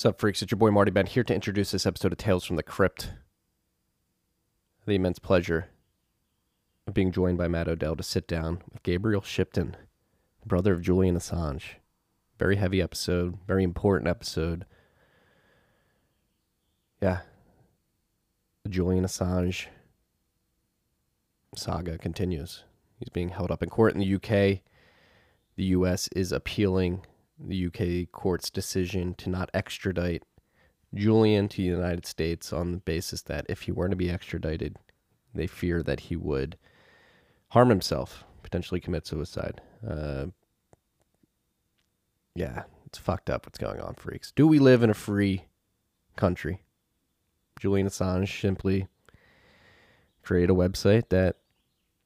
What's up, freaks? It's your boy Marty Bent here to introduce this episode of Tales from the Crypt. The immense pleasure of being joined by Matt Odell to sit down with Gabriel Shipton, the brother of Julian Assange. Very heavy episode, very important episode. Yeah. The Julian Assange saga continues. He's being held up in court in the UK. The US is appealing the UK court's decision to not extradite Julian to the United States on the basis that if he were to be extradited, they fear that he would harm himself, potentially commit suicide. Uh, yeah, it's fucked up what's going on, freaks. Do we live in a free country? Julian Assange simply created a website that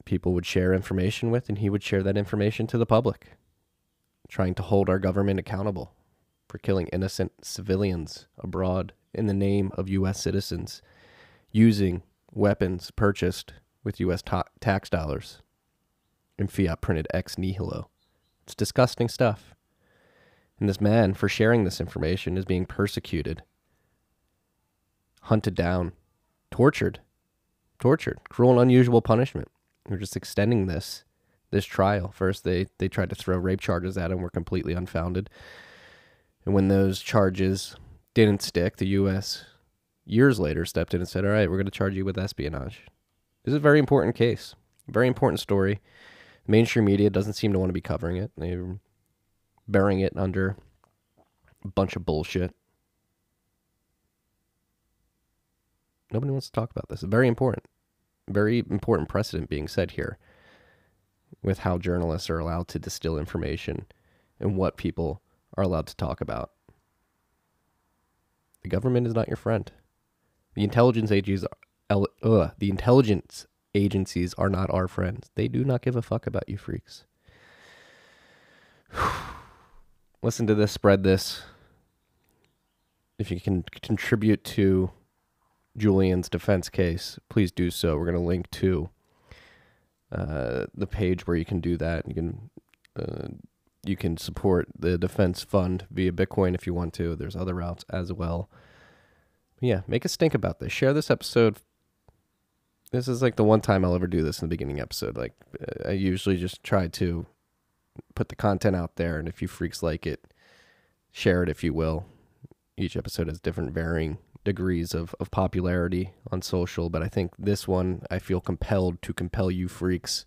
people would share information with, and he would share that information to the public trying to hold our government accountable for killing innocent civilians abroad in the name of U.S. citizens, using weapons purchased with U.S. Ta- tax dollars and fiat printed ex nihilo. It's disgusting stuff. And this man, for sharing this information, is being persecuted, hunted down, tortured, tortured, cruel and unusual punishment. We're just extending this this trial. First, they they tried to throw rape charges at him, were completely unfounded. And when those charges didn't stick, the U.S. years later stepped in and said, "All right, we're going to charge you with espionage." This is a very important case, very important story. Mainstream media doesn't seem to want to be covering it. They're burying it under a bunch of bullshit. Nobody wants to talk about this. Very important. Very important precedent being set here with how journalists are allowed to distill information and what people are allowed to talk about. The government is not your friend. The intelligence agencies, uh, the intelligence agencies are not our friends. They do not give a fuck about you freaks. Listen to this, spread this. If you can contribute to Julian's defense case, please do so. We're going to link to uh, the page where you can do that. You can uh, you can support the defense fund via Bitcoin if you want to. There's other routes as well. But yeah, make us think about this. Share this episode. This is like the one time I'll ever do this in the beginning episode. Like I usually just try to put the content out there, and if you freaks like it, share it if you will. Each episode has different varying degrees of, of popularity on social, but I think this one I feel compelled to compel you freaks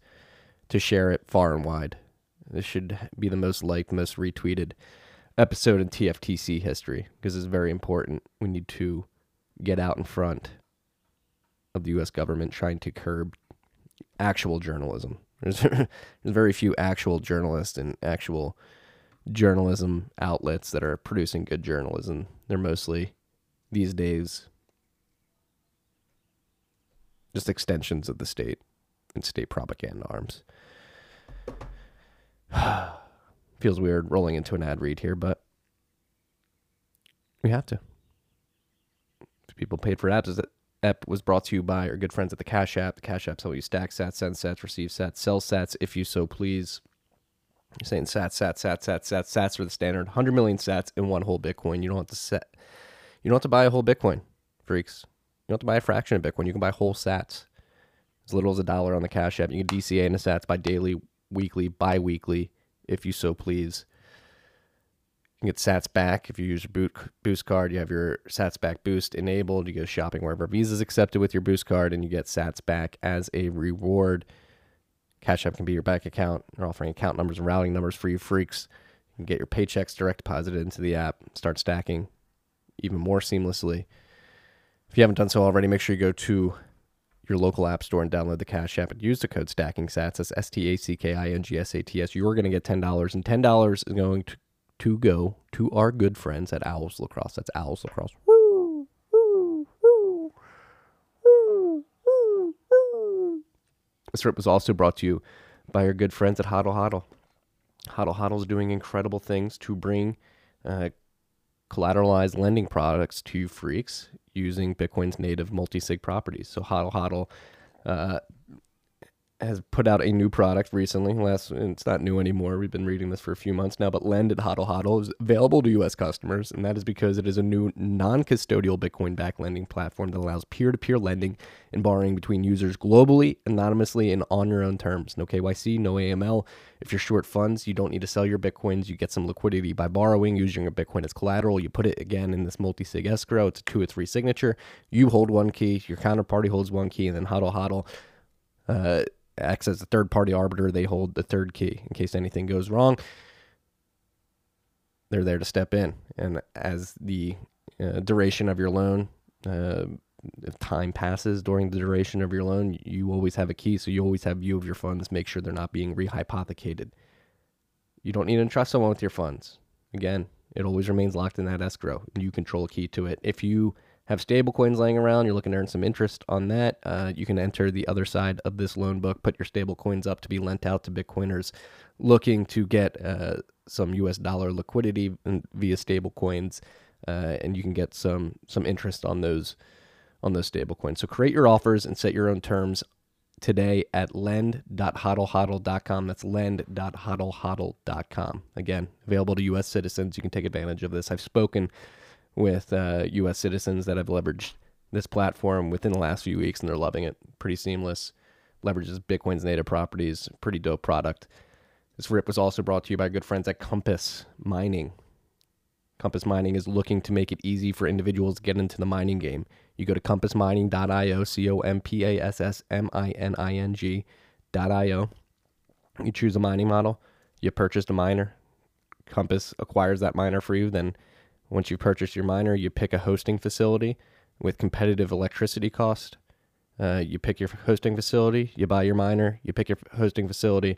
to share it far and wide. This should be the most liked, most retweeted episode in TFTC history because it's very important. We need to get out in front of the US government trying to curb actual journalism. There's, there's very few actual journalists and actual journalism outlets that are producing good journalism. They're mostly these days just extensions of the state and state propaganda arms. Feels weird rolling into an ad read here, but we have to. People paid for ads. App was brought to you by our good friends at the Cash App. The Cash App, so you stack sats, send sats, receive sats, sell sats if you so please. You're saying sats, sats, sats, sats, sats, sats for the standard 100 million sats in one whole Bitcoin. You don't have to set you don't have to buy a whole Bitcoin, freaks. You don't have to buy a fraction of Bitcoin. You can buy whole sats. As little as a dollar on the Cash App. You can DCA into sats by daily, weekly, bi weekly, if you so please. You can get sats back if you use your boost card. You have your sats back boost enabled. You go shopping wherever Visa is accepted with your boost card, and you get sats back as a reward. Cash App can be your bank account. They're offering account numbers and routing numbers for you freaks. You can get your paychecks direct deposited into the app, start stacking even more seamlessly. If you haven't done so already, make sure you go to your local app store and download the Cash App and use the code Stacking Sats. That's S T A C K I N G S A T S. You're going to get ten dollars, and ten dollars is going to to go to our good friends at Owls Lacrosse. That's Owls Lacrosse. This trip was also brought to you by our good friends at Hodl Hodl. Hodl Hodl is doing incredible things to bring uh, collateralized lending products to freaks using Bitcoin's native multi-sig properties. So HODL HODL uh, has put out a new product recently. Last, it's not new anymore. We've been reading this for a few months now. But Lend at Hodl Hodl is available to U.S. customers, and that is because it is a new non-custodial Bitcoin-backed lending platform that allows peer-to-peer lending and borrowing between users globally, anonymously, and on your own terms. No KYC, no AML. If you're short funds, you don't need to sell your bitcoins. You get some liquidity by borrowing, using your Bitcoin as collateral. You put it again in this multi-sig escrow. It's a two or three signature. You hold one key, your counterparty holds one key, and then Hodl Hodl. Uh, acts as a third party arbiter. They hold the third key in case anything goes wrong. They're there to step in. And as the uh, duration of your loan, uh, if time passes during the duration of your loan, you always have a key. So you always have view of your funds. Make sure they're not being rehypothecated. You don't need to trust someone with your funds. Again, it always remains locked in that escrow. And you control a key to it. If you have stable coins laying around, you're looking to earn some interest on that, uh, you can enter the other side of this loan book, put your stable coins up to be lent out to Bitcoiners looking to get uh, some US dollar liquidity via stable coins, uh, and you can get some some interest on those on those stable coins. So create your offers and set your own terms today at lend.hodlhodl.com. That's lend.hodlhodl.com. Again, available to US citizens. You can take advantage of this. I've spoken with uh, U.S. citizens that have leveraged this platform within the last few weeks, and they're loving it. Pretty seamless. Leverages Bitcoin's native properties. Pretty dope product. This rip was also brought to you by good friends at Compass Mining. Compass Mining is looking to make it easy for individuals to get into the mining game. You go to compassmining.io, C O M P A S S M I N I N G.io. You choose a mining model, you purchase a miner. Compass acquires that miner for you, then once you purchase your miner, you pick a hosting facility with competitive electricity cost. Uh, you pick your hosting facility, you buy your miner, you pick your hosting facility.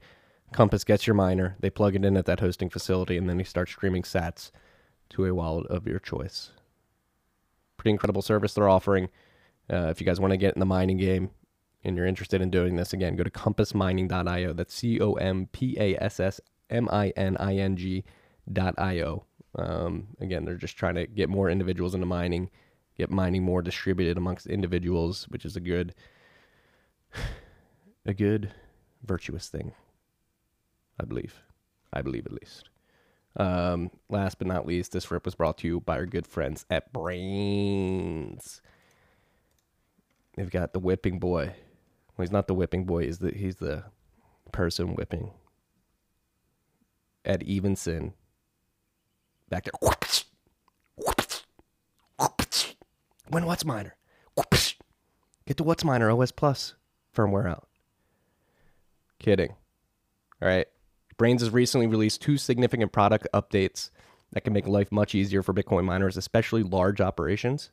Compass gets your miner, they plug it in at that hosting facility, and then they start streaming sats to a wallet of your choice. Pretty incredible service they're offering. Uh, if you guys want to get in the mining game and you're interested in doing this, again, go to compassmining.io. That's C O M P A S S M I N I N G.io. Um, again, they're just trying to get more individuals into mining, get mining more distributed amongst individuals, which is a good, a good, virtuous thing. I believe, I believe at least. Um, last but not least, this rip was brought to you by our good friends at Braiins. They've got the whipping boy. Well, he's not the whipping boy. He's the he's the person whipping. Ed Evenson back there. When Whatsminer? Get to Whatsminer OS Plus firmware out. Kidding. All right. Braiins has recently released two significant product updates that can make life much easier for Bitcoin miners, especially large operations.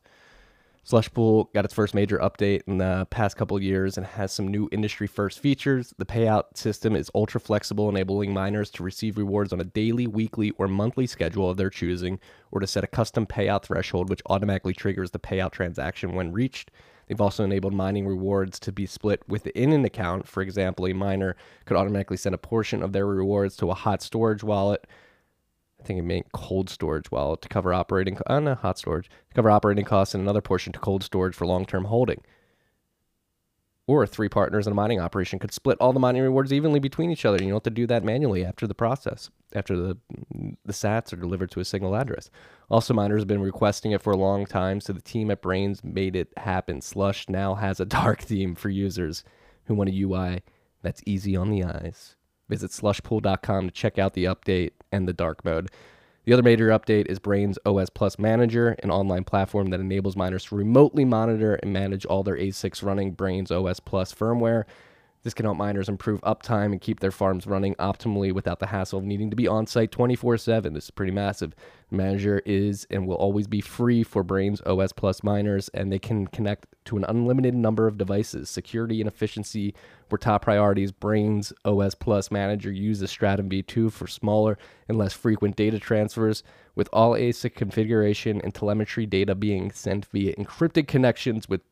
Slushpool got its first major update in the past couple years and has some new industry first features. The payout system is ultra flexible, enabling miners to receive rewards on a daily, weekly, or monthly schedule of their choosing, or to set a custom payout threshold, which automatically triggers the payout transaction when reached. They've also enabled mining rewards to be split within an account. For example, a miner could automatically send a portion of their rewards to a hot storage wallet I think it meant cold storage wallet to cover operating, uh, no, hot storage, to cover operating costs and another portion to cold storage for long-term holding. Or three partners in a mining operation could split all the mining rewards evenly between each other. You don't have to do that manually after the process, after the the sats are delivered to a single address. Also, miners have been requesting it for a long time, so the team at Braiins made it happen. Slush now has a dark theme for users who want a UI that's easy on the eyes. Visit slushpool.com to check out the update and the dark mode. The other major update is Braiins OS Plus Manager, an online platform that enables miners to remotely monitor and manage all their ASICs running Braiins OS Plus firmware. This can help miners improve uptime and keep their farms running optimally without the hassle of needing to be on site 24 7. This is pretty massive. Manager is and will always be free for Braiins OS Plus miners, and they can connect to an unlimited number of devices. Security and efficiency were top priorities. Braiins OS Plus Manager uses Stratum v2 for smaller and less frequent data transfers, with all ASIC configuration and telemetry data being sent via encrypted connections with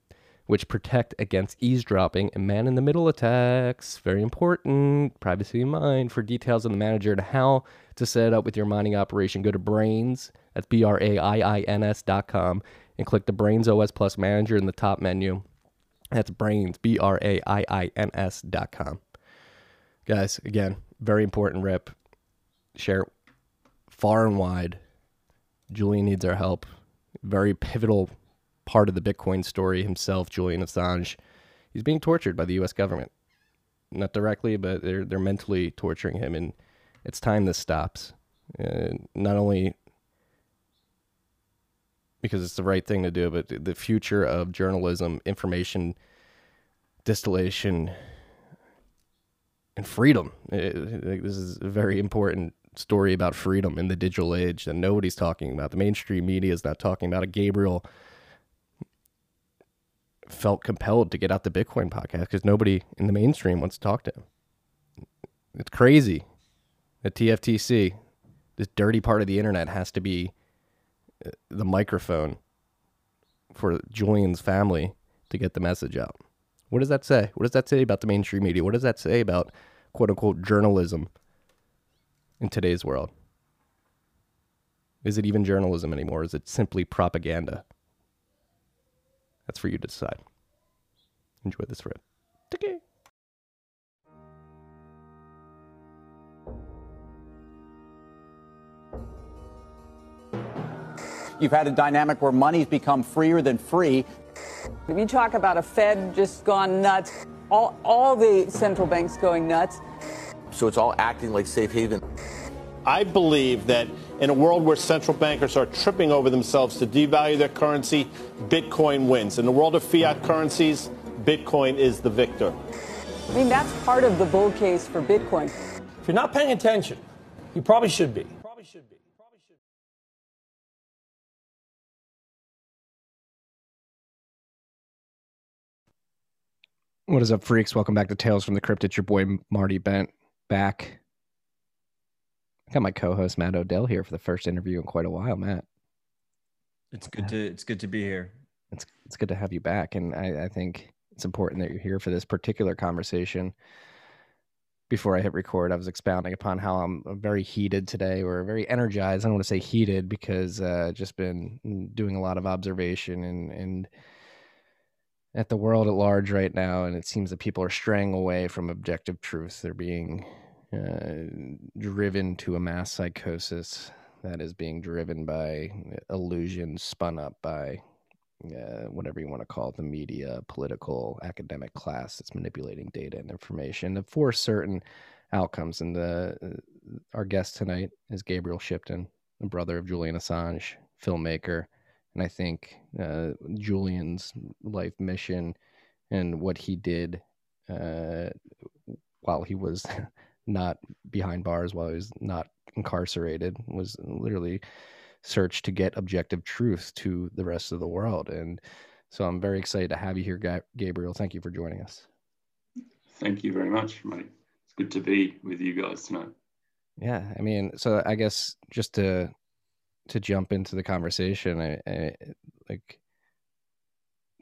which protect against eavesdropping and man in the middle attacks. Very important. Privacy in mind. For details on the manager and how to set up with your mining operation, go to Braiins, that's B R A I I N S dot com, and click the Braiins OS Plus Manager in the top menu. That's braiins, B R A I I N S dot com. Guys, again, very important rip. Share far and wide. Julian needs our help. Very pivotal part of the Bitcoin story himself, Julian Assange. He's being tortured by the US government. Not directly, but they're they're mentally torturing him and it's time this stops. Not only because it's the right thing to do, but the future of journalism, information distillation, and freedom. It, it, this is a very important story about freedom in the digital age that nobody's talking about. The mainstream media is not talking about it. Gabriel felt compelled to get out the Bitcoin podcast because nobody in the mainstream wants to talk to him. It's crazy. The TFTC, this dirty part of the internet, has to be uh, the microphone for Julian's family to get the message out. What does that say? What does that say about the mainstream media? What does that say about quote unquote journalism in today's world? Is it even journalism anymore? Is it simply propaganda? That's for you to decide. Enjoy this rip. Okay. You've had a dynamic where money's become freer than free. If you talk about a Fed just gone nuts, all, all the central banks going nuts. So it's all acting like safe haven. I believe that in a world where central bankers are tripping over themselves to devalue their currency, Bitcoin wins. In the world of fiat currencies, Bitcoin is the victor. I mean, that's part of the bull case for Bitcoin. If you're not paying attention, you probably should be. Probably should be. What is up, freaks? Welcome back to Tales from the Crypt. It's your boy Marty Bent back. I got my co-host Matt Odell here for the first interview in quite a while, Matt. It's good to it's good to be here. It's it's good to have you back, and I, I think it's important that you're here for this particular conversation. Before I hit record, I was expounding upon how I'm very heated today, or very energized. I don't want to say heated because uh, just been doing a lot of observation and and at the world at large right now, and it seems that people are straying away from objective truth. They're being uh, driven to a mass psychosis that is being driven by illusions spun up by uh, whatever you want to call it the media, political, academic class that's manipulating data and information for certain outcomes. And the, uh, our guest tonight is Gabriel Shipton, the brother of Julian Assange, filmmaker and I think uh, Julian's life mission and what he did uh, while he was not behind bars, while he was not incarcerated, was literally search to get objective truth to the rest of the world. And so I'm very excited to have you here, Gabriel. Thank you for joining us. Thank you very much, mate. It's good to be with you guys tonight. Yeah, I mean, so I guess just to to jump into the conversation, I, I, like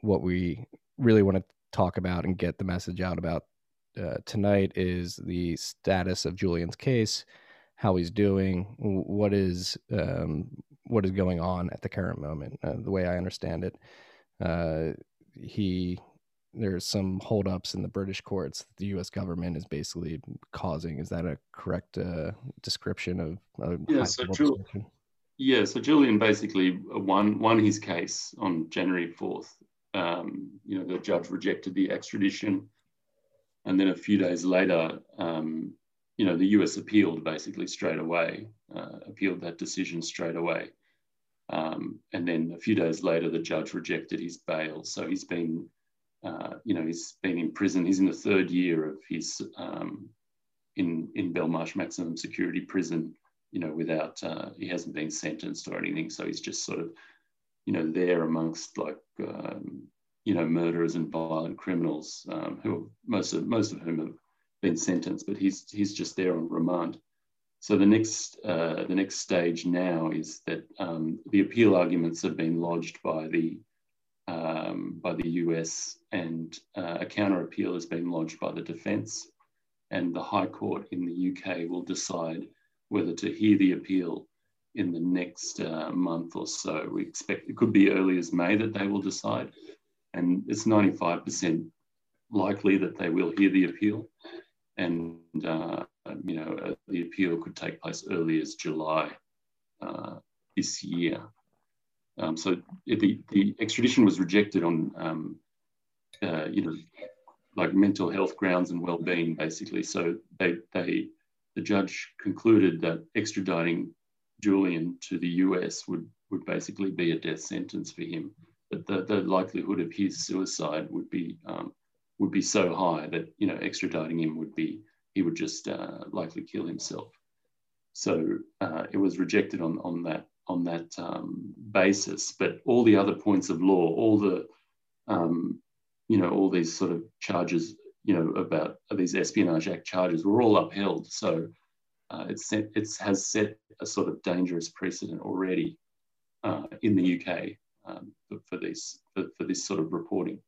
what we really want to talk about and get the message out about uh, tonight is the status of Julian's case, how he's doing, what is um, what is going on at the current moment. Uh, the way I understand it, uh, he there's some holdups in the British courts that the U.S. government is basically causing. Is that a correct uh, description of? Uh, yeah, so Ju- yeah, so Julian basically won won his case on January fourth. Um, you know, the judge rejected the extradition, and then a few days later, um, you know, the US appealed basically straight away, uh, appealed that decision straight away. Um, and then a few days later, the judge rejected his bail. So he's been, uh, you know, he's been in prison. He's in the third year of his um, in in Belmarsh maximum security prison you know, without uh, he hasn't been sentenced or anything. So he's just sort of, you know, there amongst like, um, you know, murderers and violent criminals um, who most of most of whom have been sentenced, but he's he's just there on remand. So the next uh, the next stage now is that um, the appeal arguments have been lodged by the um, by the US, and uh, a counter appeal has been lodged by the defence, and the High Court in the UK will decide whether to hear the appeal in the next uh, month or so. We expect it could be early as May that they will decide. And it's 95% likely that they will hear the appeal. And, uh, you know, uh, the appeal could take place early as July uh, this year. Um, so the, the extradition was rejected on, um, uh, you know, like mental health grounds and well-being, basically. So they, they, the judge concluded that extraditing Julian to the US would, would basically be a death sentence for him. The, the likelihood of his suicide would be um, would be so high that you know extraditing him would be he would just uh, likely kill himself. So uh, it was rejected on on that on that um, basis. But all the other points of law, all the um, you know all these sort of charges, you know about these Espionage Act charges, were all upheld. So uh, it's set, it has set a sort of dangerous precedent already uh, in the UK um, for, for, these for, for this sort of reporting.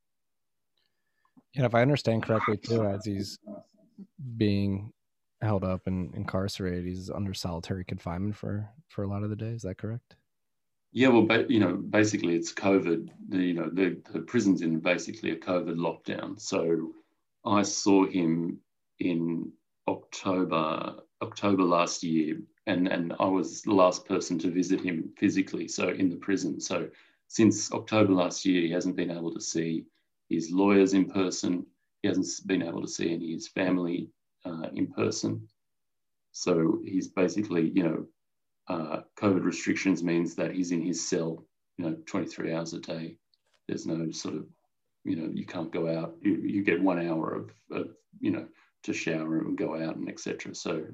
Yeah, if I understand correctly, too, as he's being held up and incarcerated, he's under solitary confinement for for a lot of the day. Is that correct? Yeah, well, but you know, basically, it's COVID. The, you know, the, the prison's in basically a COVID lockdown. So I saw him in October October last year, and and I was the last person to visit him physically. So in the prison. So since October last year, he hasn't been able to see his lawyers in person. He hasn't been able to see any of his family uh, in person. So he's basically, you know, uh, COVID restrictions means that he's in his cell, you know, 23 hours a day. There's no sort of, you know, you can't go out. You, you get one hour of, of, you know, to shower and go out and etc. So,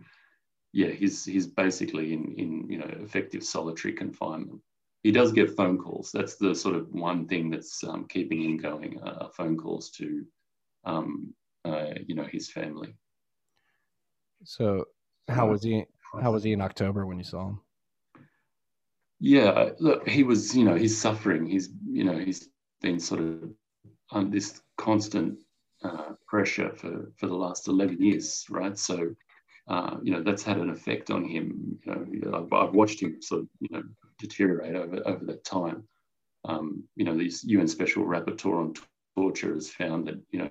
yeah, he's he's basically in in you know effective solitary confinement he does get phone calls. That's the sort of one thing that's um, keeping him going. Uh, phone calls to, um, uh, you know, his family. So, how was he? How was he in October when you saw him? Yeah, look, he was. You know, he's suffering. He's, you know, he's been sort of on this constant uh, pressure for for the last eleven years, right? So, uh, you know, that's had an effect on him. You know, I've, I've watched him sort of, you know, deteriorate over, over that time. Um, you know, these UN Special Rapporteur on Torture has found that, you know,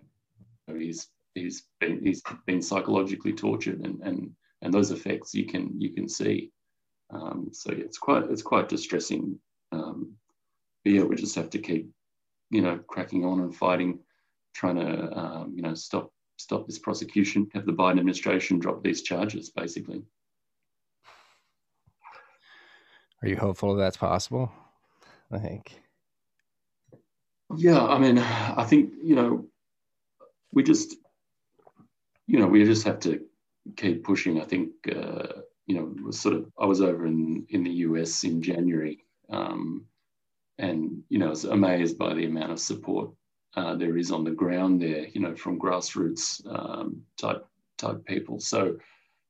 he's he's been he's been psychologically tortured and and and those effects you can you can see. Um, so yeah, it's quite it's quite distressing. Um, but yeah, we just have to keep, you know, cracking on and fighting, trying to um, you know stop stop this prosecution, have the Biden administration drop these charges, basically. Are you hopeful that's possible? I think. Yeah, I mean, I think you know, we just, you know, we just have to keep pushing. I think, uh, you know, was sort of. I was over in in the US in January, um, and you know, I was amazed by the amount of support uh, there is on the ground there. You know, from grassroots um, type type people. So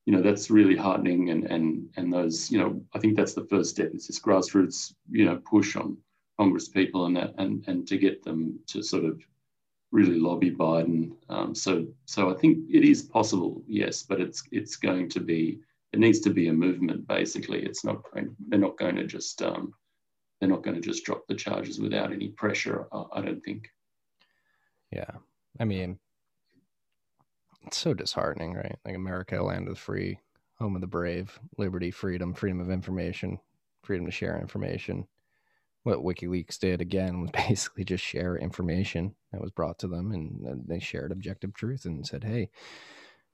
you know that's really heartening and and and those you know I think that's the first step it's this grassroots you know push on Congress people and that and and to get them to sort of really lobby Biden. Um, so so I think it is possible yes but it's it's going to be it needs to be a movement basically. It's not going they're not going to just um, they're not going to just drop the charges without any pressure I, I don't think. Yeah. I mean it's so disheartening, right? Like America, land of the free, home of the brave, liberty, freedom, freedom of information, freedom to share information. What WikiLeaks did again was basically just share information that was brought to them, and they shared objective truth and said, "Hey,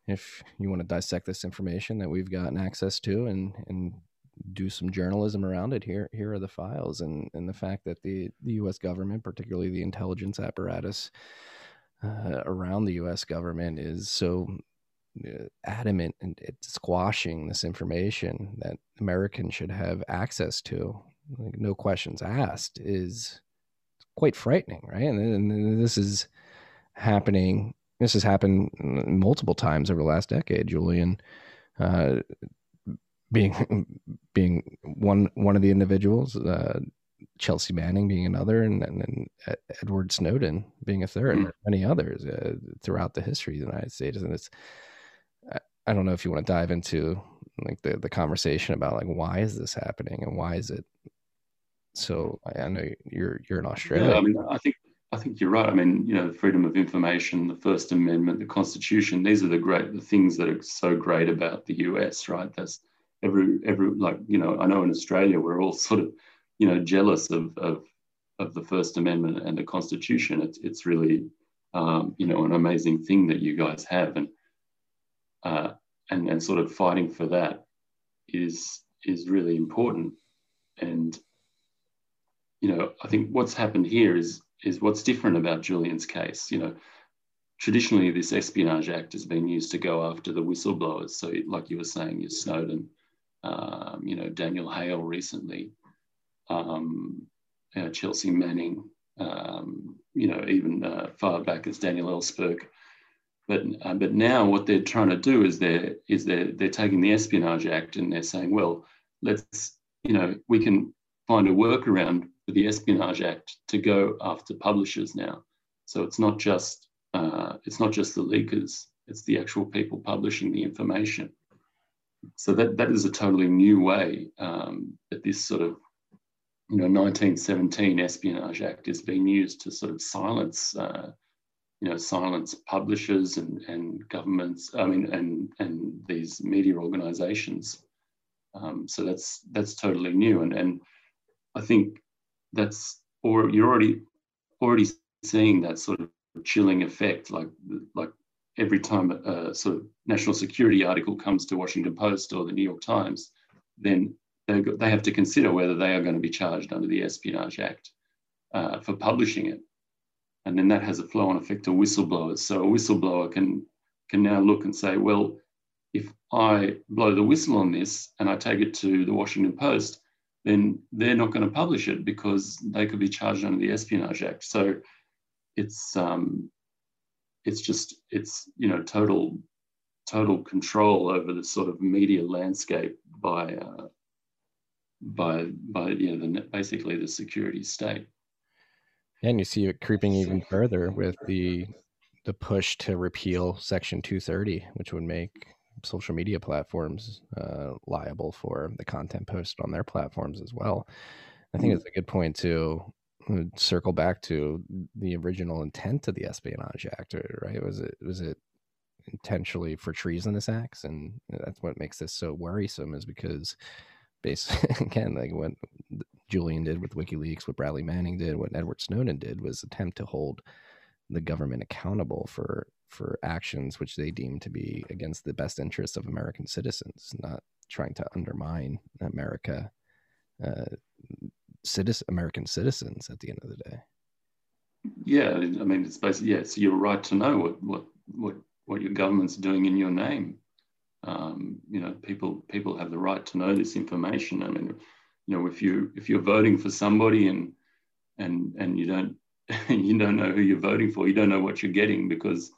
if you want to dissect this information that we've gotten access to and and do some journalism around it here here are the files and and the fact that the the US government particularly the intelligence apparatus uh, around the U.S. government is so uh, adamant and squashing this information that Americans should have access to, like no questions asked, is quite frightening, right? And, and this is happening. This has happened multiple times over the last decade. Julian uh, being being one one of the individuals, uh, Chelsea Manning being another, and, then Edward Snowden being a third, and many others uh, throughout the history of the United States. And it's, I don't know if you want to dive into like the, the conversation about like why is this happening and why is it so? I know you're you're in Australia. Yeah, I mean, I think I think you're right. I mean, you know, freedom of information, the First Amendment, the Constitution. These are the great the things that are so great about the US, right? That's every every like you know. I know in Australia we're all sort of you know jealous of of of the First Amendment and the Constitution. It's it's really um, you know an amazing thing that you guys have, and uh, and and sort of fighting for that is is really important. And you know, I think what's happened here is is what's different about Julian's case. You know, traditionally this Espionage Act has been used to go after the whistleblowers. So, like you were saying, you Snowden, um, you know, Daniel Hale recently, um, uh, Chelsea Manning, um, you know, even uh, far back as Daniel Ellsberg. But uh, but now what they're trying to do is they're is they're they're taking the Espionage Act and they're saying, well, let's you know we can find a workaround for the Espionage Act to go after publishers now. So it's not just uh, it's not just the leakers; it's the actual people publishing the information. So that that is a totally new way um, that this sort of you know 1917 Espionage Act is being used to sort of silence. Uh, you know, silence publishers and, and governments, I mean, and, and these media organizations. Um, so that's that's totally new. And, and I think that's or you're already already seeing that sort of chilling effect, like like every time a, sort of national security article comes to Washington Post or the New York Times, then they have to consider whether they are going to be charged under the Espionage Act uh, for publishing it, and then that has a flow-on effect to whistleblowers. So a whistleblower can can now look and say, well, if I blow the whistle on this and I take it to the Washington Post, then they're not going to publish it because they could be charged under the Espionage Act. So it's um, it's just it's you know total total control over the sort of media landscape by uh, by by you know the, basically the security state. And you see it creeping even further with the the push to repeal Section 230, which would make social media platforms uh, liable for the content posted on their platforms as well. I think mm. it's a good point to uh, circle back to the original intent of the Espionage Act, uh, right? Was it was it intentionally for treasonous acts, and that's what makes this so worrisome, is because, basically, again, like what Julian did with WikiLeaks, what Bradley Manning did, what Edward Snowden did, was attempt to hold the government accountable for for actions which they deem to be against the best interests of American citizens, not trying to undermine America, uh, citizen, American citizens at the end of the day. Yeah, I mean, it's basically yeah. So you're right to know what what what what your government's doing in your name. Um, you know, people people have the right to know this information. I mean, you know, if you if you're voting for somebody and and and you don't you don't know who you're voting for, you don't know what you're getting because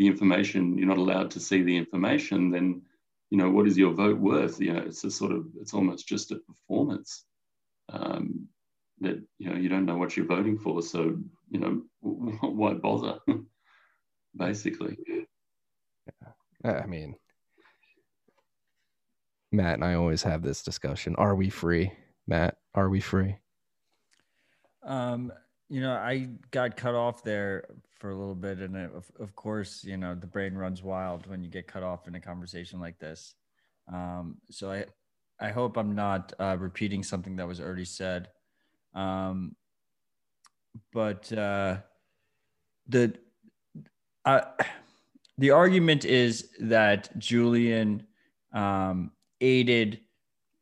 the information you're not allowed to see the information then you know what is your vote worth you know it's a sort of it's almost just a performance um, that you know you don't know what you're voting for so you know why bother basically yeah. i mean matt and i always have this discussion are we free matt? Are we free? Um you know i got cut off there for a little bit and it, of, of course you know the brain runs wild when you get cut off in a conversation like this. Um, so i i hope i'm not uh, repeating something that was already said. Um, but uh, the uh, the argument is that julian um, aided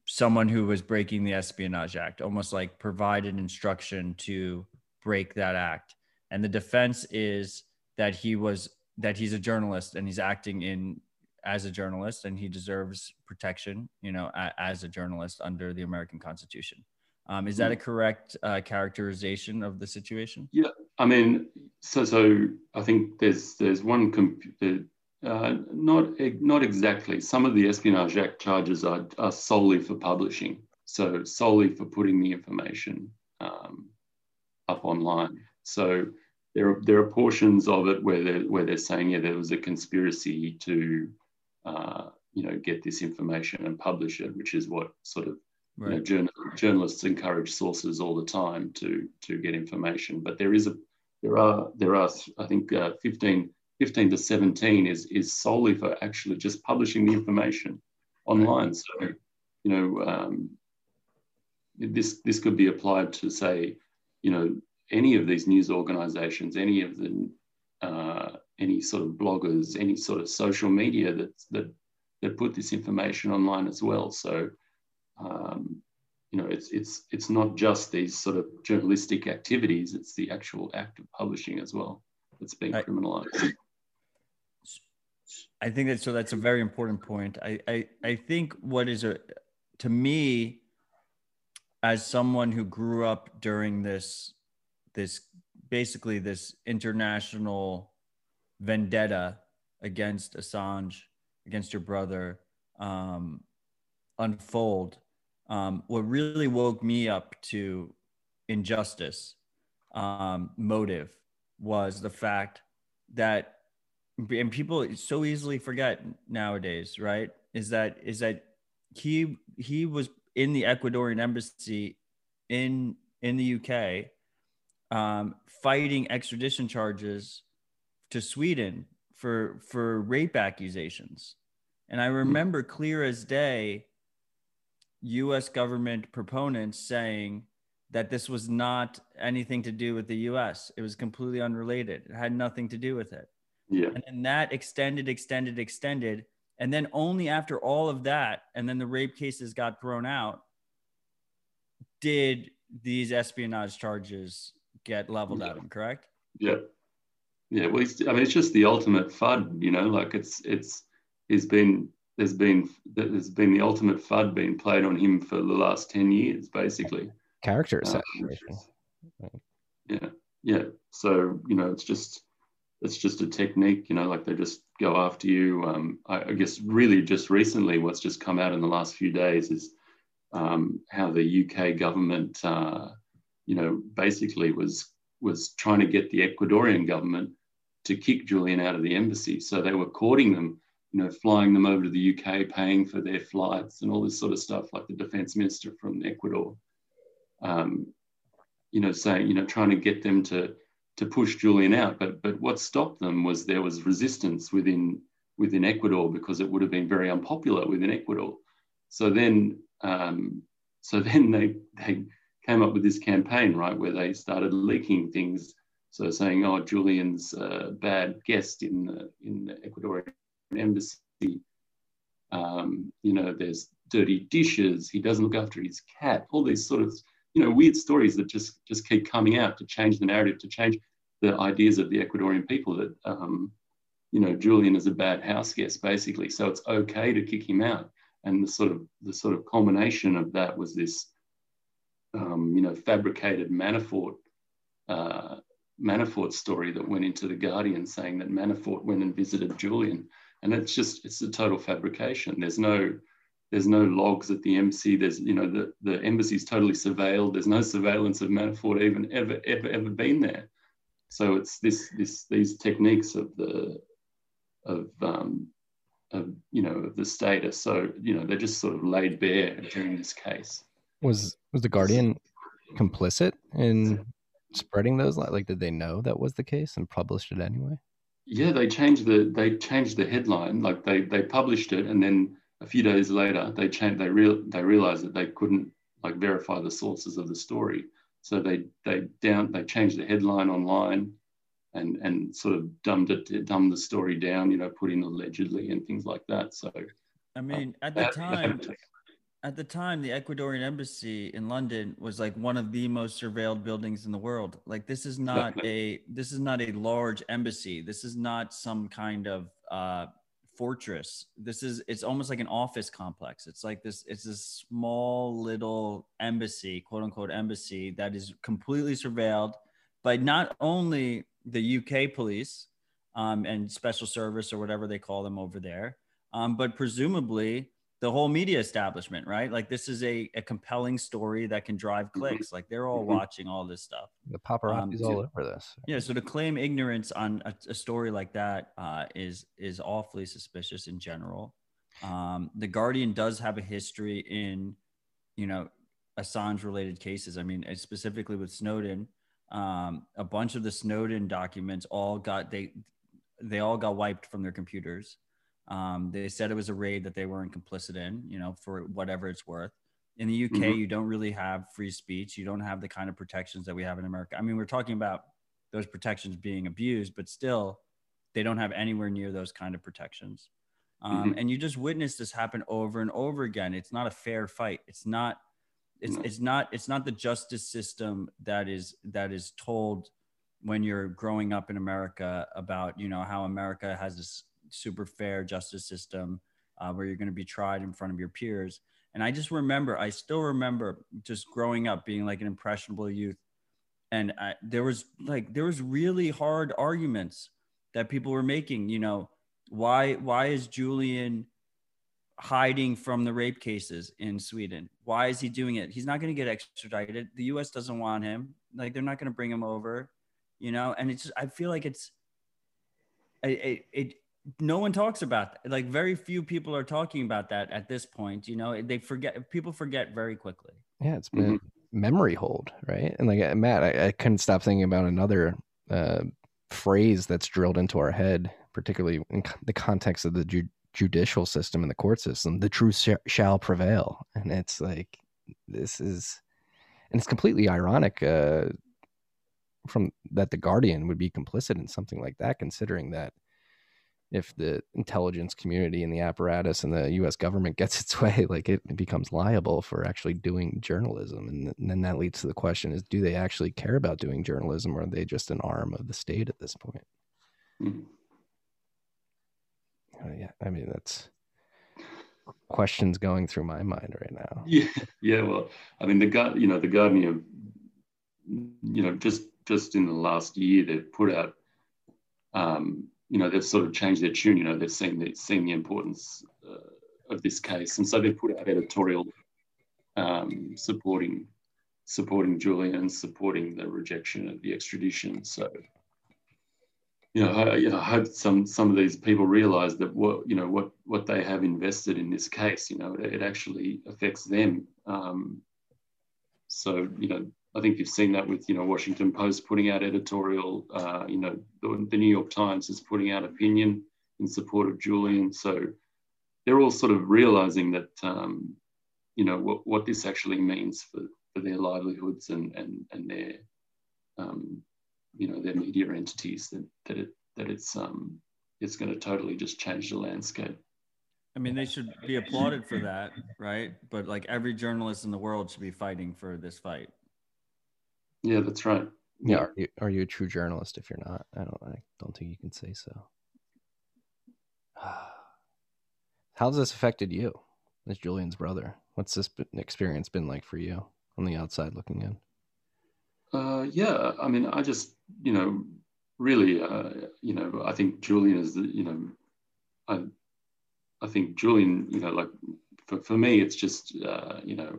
someone who was breaking the espionage act almost like provided instruction to break that act. And the defense is that he was that he's a journalist and he's acting in as a journalist and he deserves protection you know a, as a journalist under the american constitution. Um, is that a correct uh, characterization of the situation? Yeah i mean so so i think there's there's one comp- uh, not not exactly some of the espionage act charges are, are solely for publishing so solely for putting the information um, up online so there are, there are portions of it where they're, where they're saying, yeah, there was a conspiracy to, uh, you know, get this information and publish it, which is what sort of right. you know, journal, journalists encourage sources all the time to to get information. But there is a there are there are I think uh, 15, 15 to 17 is is solely for actually just publishing the information online. So you know um, this this could be applied to say you know any of these news organizations, any of the uh, any sort of bloggers, any sort of social media that that that put this information online as well. So um, you know, it's it's it's not just these sort of journalistic activities; it's the actual act of publishing as well that's being I, criminalized. I think that so that's a very important point. I I, I think what is a to me as someone who grew up during this this basically this international vendetta against Assange against your brother um, unfold um, what really woke me up to injustice um, motive was the fact that and people so easily forget nowadays right is that is that he he was in the ecuadorian embassy in in the uk um, fighting extradition charges to sweden for for rape accusations and i remember clear as day US government proponents saying that this was not anything to do with the US. It was completely unrelated. It had nothing to do with it. Yeah. And then that extended, extended, extended. And then only after all of that, and then the rape cases got thrown out, did these espionage charges get leveled yeah. at him, correct? Yeah. Yeah. Well, I mean, it's just the ultimate FUD, you know, like it's, it's, he's been there's been there's been the ultimate fud being played on him for the last 10 years basically character um, assassination um, yeah yeah so you know it's just it's just a technique you know like they just go after you. Um, I, I, guess really just recently what's just come out in the last few days is um, how the uk government uh, you know basically was was trying to get the ecuadorian government to kick julian out of the embassy. So they were courting them you know, flying them over to the UK, paying for their flights and all this sort of stuff, like the defense minister from Ecuador, um, you know, saying, you know, trying to get them to to push Julian out. But but what stopped them was there was resistance within within Ecuador because it would have been very unpopular within Ecuador. So then um, so then they they came up with this campaign, right, where they started leaking things. So saying, oh, Julian's a bad guest in the in the Ecuadorian embassy. Um, you know, there's dirty dishes. He doesn't look after his cat. All these sort of, you know, weird stories that just just keep coming out to change the narrative, to change the ideas of the Ecuadorian people that, um, you know, Julian is a bad house guest, basically. So it's okay to kick him out. And the sort of the sort of culmination of that was this, um, you know, fabricated Manafort uh, Manafort story that went into the Guardian, saying that Manafort went and visited Julian and it's just it's a total fabrication there's no there's no logs at the embassy. There's you know the, the embassy is totally surveilled. There's no surveillance of manafort even ever ever ever been there. So it's this this these techniques of the of um of you know of the status. So you know they're just sort of laid bare during this case. Was was the guardian complicit in spreading those like did they know that was the case and published it anyway? Yeah, they changed the they changed the headline. Like they they published it, and then a few days later they changed. They real they realized that they couldn't like verify the sources of the story, so they they down they changed the headline online, and and sort of dumbed it dumbed the story down. You know, putting allegedly and things like that. So, I mean, at the time, at the time the ecuadorian embassy in london was like one of the most surveilled buildings in the world like this is not a this is not a large embassy this is not some kind of uh, fortress. This is it's almost like an office complex. It's like this it's a small little embassy quote unquote embassy that is completely surveilled by not only the uk police um, and special service or whatever they call them over there um, but presumably the whole media establishment, right? Like this is a, a compelling story that can drive mm-hmm. clicks. Like they're all mm-hmm. watching all this stuff. The paparazzi's um, all over this. Yeah. So to claim ignorance on a, a story like that uh, is is awfully suspicious in general. Um, the Guardian does have a history in, you know, Assange related cases. I mean, specifically with Snowden. Um, a bunch of the Snowden documents all got they they all got wiped from their computers. Um, they said it was a raid that they weren't complicit in, you know, for whatever it's worth. In the UK, mm-hmm. you don't really have free speech. You don't have the kind of protections that we have in America. I mean, we're talking about those protections being abused, but still, they don't have anywhere near those kind of protections. Um, mm-hmm. And you just witness this happen over and over again. It's not a fair fight. It's not. It's it's not. It's not the justice system that is that is told when you're growing up in America about you know how America has this super fair justice system uh, where you're going to be tried in front of your peers. And I just remember, I still remember just growing up being like an impressionable youth, and I, there was like there was really hard arguments that people were making. You know, why why is Julian hiding from the rape cases in Sweden? Why is he doing it? He's not going to get extradited. The U.S. doesn't want him. Like they're not going to bring him over. You know, and it's I feel like it's it, it, it no one talks about that. like very few people are talking about that at this point you know they forget people forget very quickly yeah it's been mm-hmm. memory hold right and like matt I, I, couldn't stop thinking about another uh, phrase that's drilled into our head particularly in the context of the ju- judicial system and the court system the truth sh- shall prevail and it's like this is and it's completely ironic uh, from that the guardian would be complicit in something like that considering that if the intelligence community and the apparatus and the U.S. government gets its way, like it, becomes liable for actually doing journalism, and, and, then that leads to the question: Is do they actually care about doing journalism, or are they just an arm of the state at this point? Mm-hmm. Uh, yeah, I mean that's questions going through my mind right now. Yeah, yeah. Well, I mean, the guy, you know, the Guardian, you know, just just in the last year, they've put out. Um, you know, they've sort of changed their tune. You know, they've seen the, seen the importance uh, of this case, and so they've put out editorial um, supporting supporting Julian and supporting the rejection of the extradition. So, you know, I, you know, I hope some some of these people realise that what you know what what they have invested in this case, you know, it, it actually affects them. Um, so, you know, I think you've seen that with you know Washington Post putting out editorial. Uh, you know the, the, New York Times is putting out opinion in support of Julian. So they're all sort of realizing that um, you know what, what this actually means for, for their livelihoods and and and their um, you know their media entities that that it that it's um it's going to totally just change the landscape. I mean, they should be applauded for that, right? But like every journalist in the world should be fighting for this fight. Yeah, that's right. Yeah, are you, are you a true journalist if you're not? I don't I don't think you can say so. How's this affected you as Julian's brother? What's this experience been like for you on the outside looking in? Uh, yeah, I mean, I just, you know, really, uh, you know, I think Julian is the, you know, I, I think Julian, you know, like for, for me, it's just, uh, you know,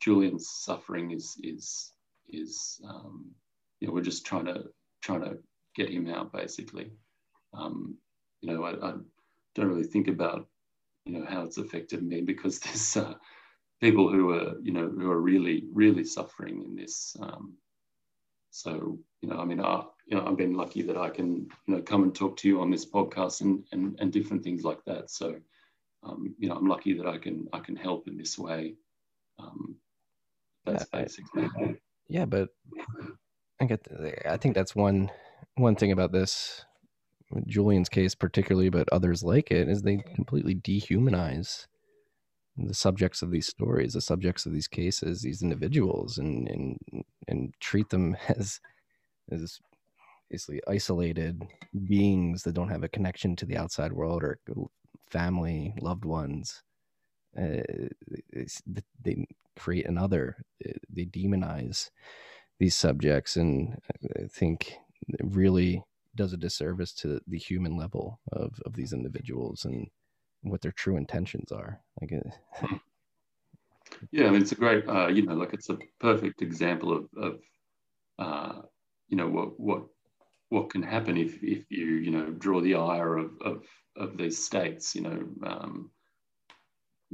Julian's suffering is is is um, you know we're just trying to trying to get him out basically. Um, you know, I, I, don't really think about you know how it's affected me because there's uh, people who are you know who are really really suffering in this. Um, so you know, I mean, I you know I've been lucky that I can you know come and talk to you on this podcast and and, and different things like that. So um, you know, I'm lucky that I can I can help in this way. Um, that's basically. Yeah, but I get. I think that's one one thing about this Julian's case, particularly, but others like it, is they completely dehumanize the subjects of these stories, the subjects of these cases, these individuals, and and and treat them as as basically isolated beings that don't have a connection to the outside world or family, loved ones. Uh, they create another. Uh, they demonize these subjects, and I think it really does a disservice to the human level of of these individuals and what their true intentions are. Like, uh, yeah, I mean, it's a great, uh, you know, like it's a perfect example of, of uh, you know, what what what can happen if if you you know draw the ire of of of these states, you know. Um,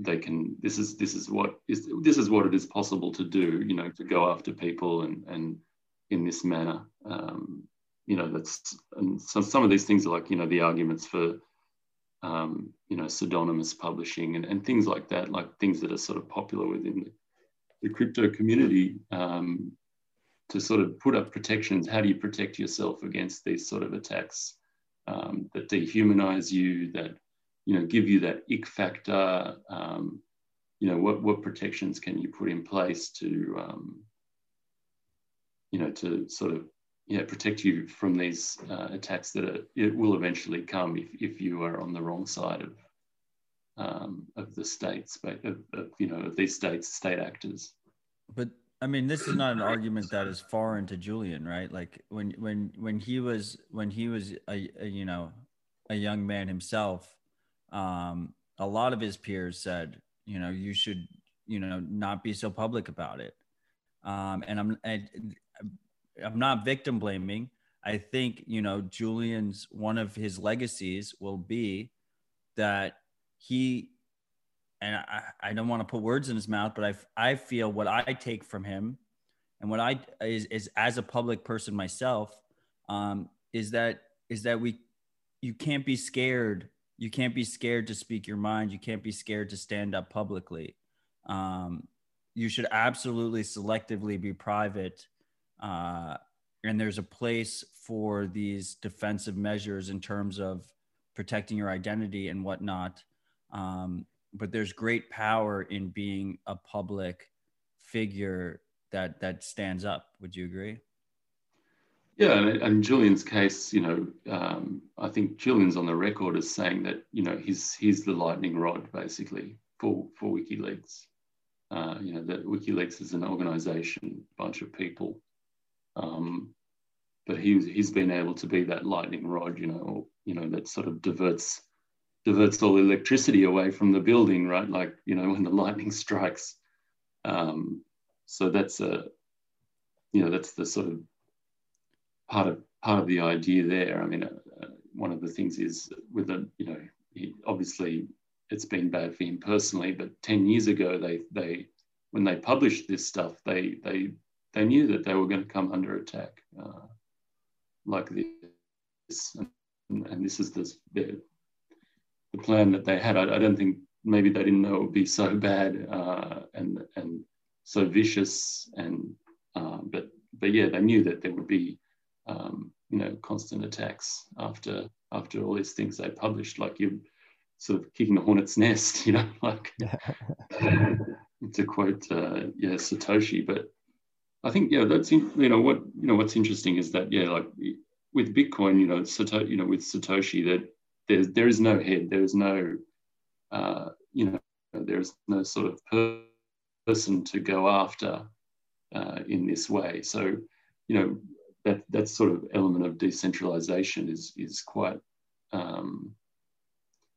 they can this is this is what is this is what it is possible to do you know to go after people and and in this manner. Um, you know, that's and so some of these things are like you know the arguments for um, you know pseudonymous publishing and, and things like that, like things that are sort of popular within the, the crypto community. Um, to sort of put up protections, how do you protect yourself against these sort of attacks um, that dehumanize you, that you know give you that ick factor? Um, you know, what what protections can you put in place to um, you know to sort of yeah, protect you from these uh, attacks that are, it will eventually come if, if you are on the wrong side of um, of the states, of, of, you know, of these states, state actors. But I mean, this is not an argument that is foreign to Julian, right? Like when when when he was when he was a, a you know a young man himself, um, a lot of his peers said, you know, you should you know not be so public about it. Um, and I'm and I'm not victim blaming. I think, you know, Julian's one of his legacies will be that he, and I, I don't want to put words in his mouth, but I, I feel what I take from him and what I is, is as a public person myself, um, is that, is that we, you can't be scared. You can't be scared to speak your mind. You can't be scared to stand up publicly. Um, you should absolutely selectively be private uh, and there's a place for these defensive measures in terms of protecting your identity and whatnot. Um, but there's great power in being a public figure that that stands up. Would you agree? Yeah, and in Julian's case, you know, um, I think Julian's on the record as saying that you know he's he's the lightning rod basically for for WikiLeaks. Uh, you know that WikiLeaks is an organization, bunch of people um, but he's he's been able to be that lightning rod, you know, or, you know that sort of diverts diverts all electricity away from the building, right? Like you know when the lightning strikes. Um, so that's a you know that's the sort of part of part of the idea there. I mean, uh, uh, one of the things is with a you know he, obviously it's been bad for him personally, but ten years ago they they when they published this stuff they they they knew that they were going to come under attack uh, like this. And, and, this is the, the, the, plan that they had. I, I, don't think maybe they didn't know it would be so bad uh, and, and so vicious. And uh, but but yeah, they knew that there would be um, you know constant attacks after after all these things they published. Like you're sort of kicking a hornet's nest, you know, like to quote uh, yeah Satoshi, but I think yeah, that's you know what you know what's interesting is that yeah, like with Bitcoin, you know, Satoshi, you know, with Satoshi, that there's there is no head, there is no, uh, you know, there is no sort of person to go after uh, in this way. So, you know, that that sort of element of decentralization is is quite, um,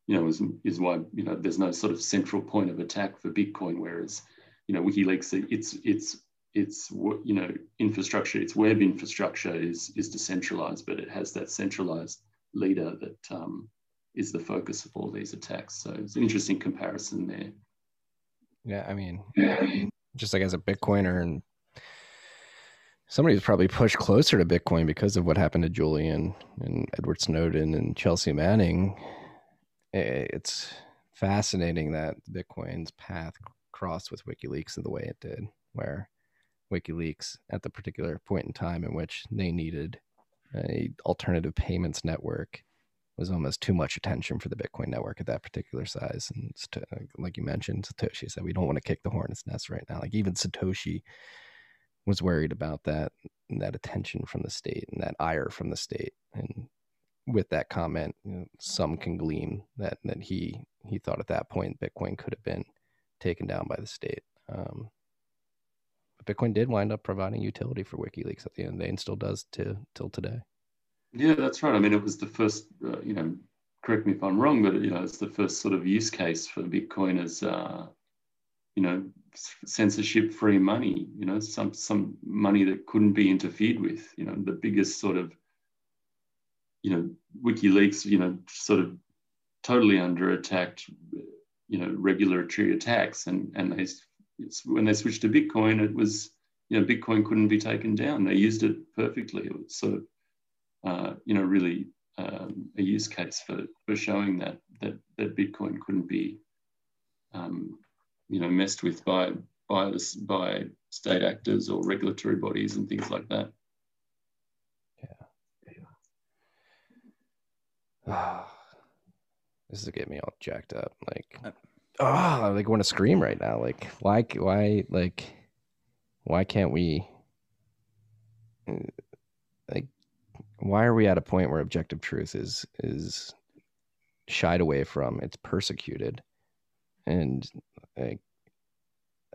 you know, is is why you know there's no sort of central point of attack for Bitcoin, whereas, you know, WikiLeaks it's it's its you know infrastructure, its web infrastructure is is decentralized, but it has that centralized leader that um, is the focus of all these attacks. So it's an interesting comparison there. Yeah, I mean, just like as a Bitcoiner and somebody who's probably pushed closer to Bitcoin because of what happened to Julian and Edward Snowden and Chelsea Manning. It's fascinating that Bitcoin's path crossed with WikiLeaks in the way it did, where WikiLeaks at the particular point in time in which they needed a alternative payments network was almost too much attention for the Bitcoin network at that particular size. And like you mentioned, Satoshi said, we don't want to kick the hornet's nest right now. Like even Satoshi was worried about that, that attention from the state and that ire from the state. And with that comment, you know, some can glean that, that he, he thought at that point Bitcoin could have been taken down by the state. Um, Bitcoin did wind up providing utility for WikiLeaks at the end of the day and still does to till today. Yeah, that's right. I mean, it was the first, uh, you know, correct me if I'm wrong, but you know, it's the first sort of use case for Bitcoin as, uh, you know, censorship-free money. You know, some some money that couldn't be interfered with. You know, the biggest sort of, you know, WikiLeaks, you know, sort of totally under attack. You know, regulatory attacks, and and they when they switched to Bitcoin, it was you know, Bitcoin couldn't be taken down. They used it perfectly. It was sort of, uh, you know, really um, a use case for, for showing that, that, that Bitcoin couldn't be, um, you know, messed with by, by, this, by state actors or regulatory bodies and things like that. Yeah. this is getting me all jacked up. Like, oh, I like want to scream right now. Like, why, why, like, why can't we, uh, like, why are we at a point where objective truth is is shied away from? It's persecuted, and like,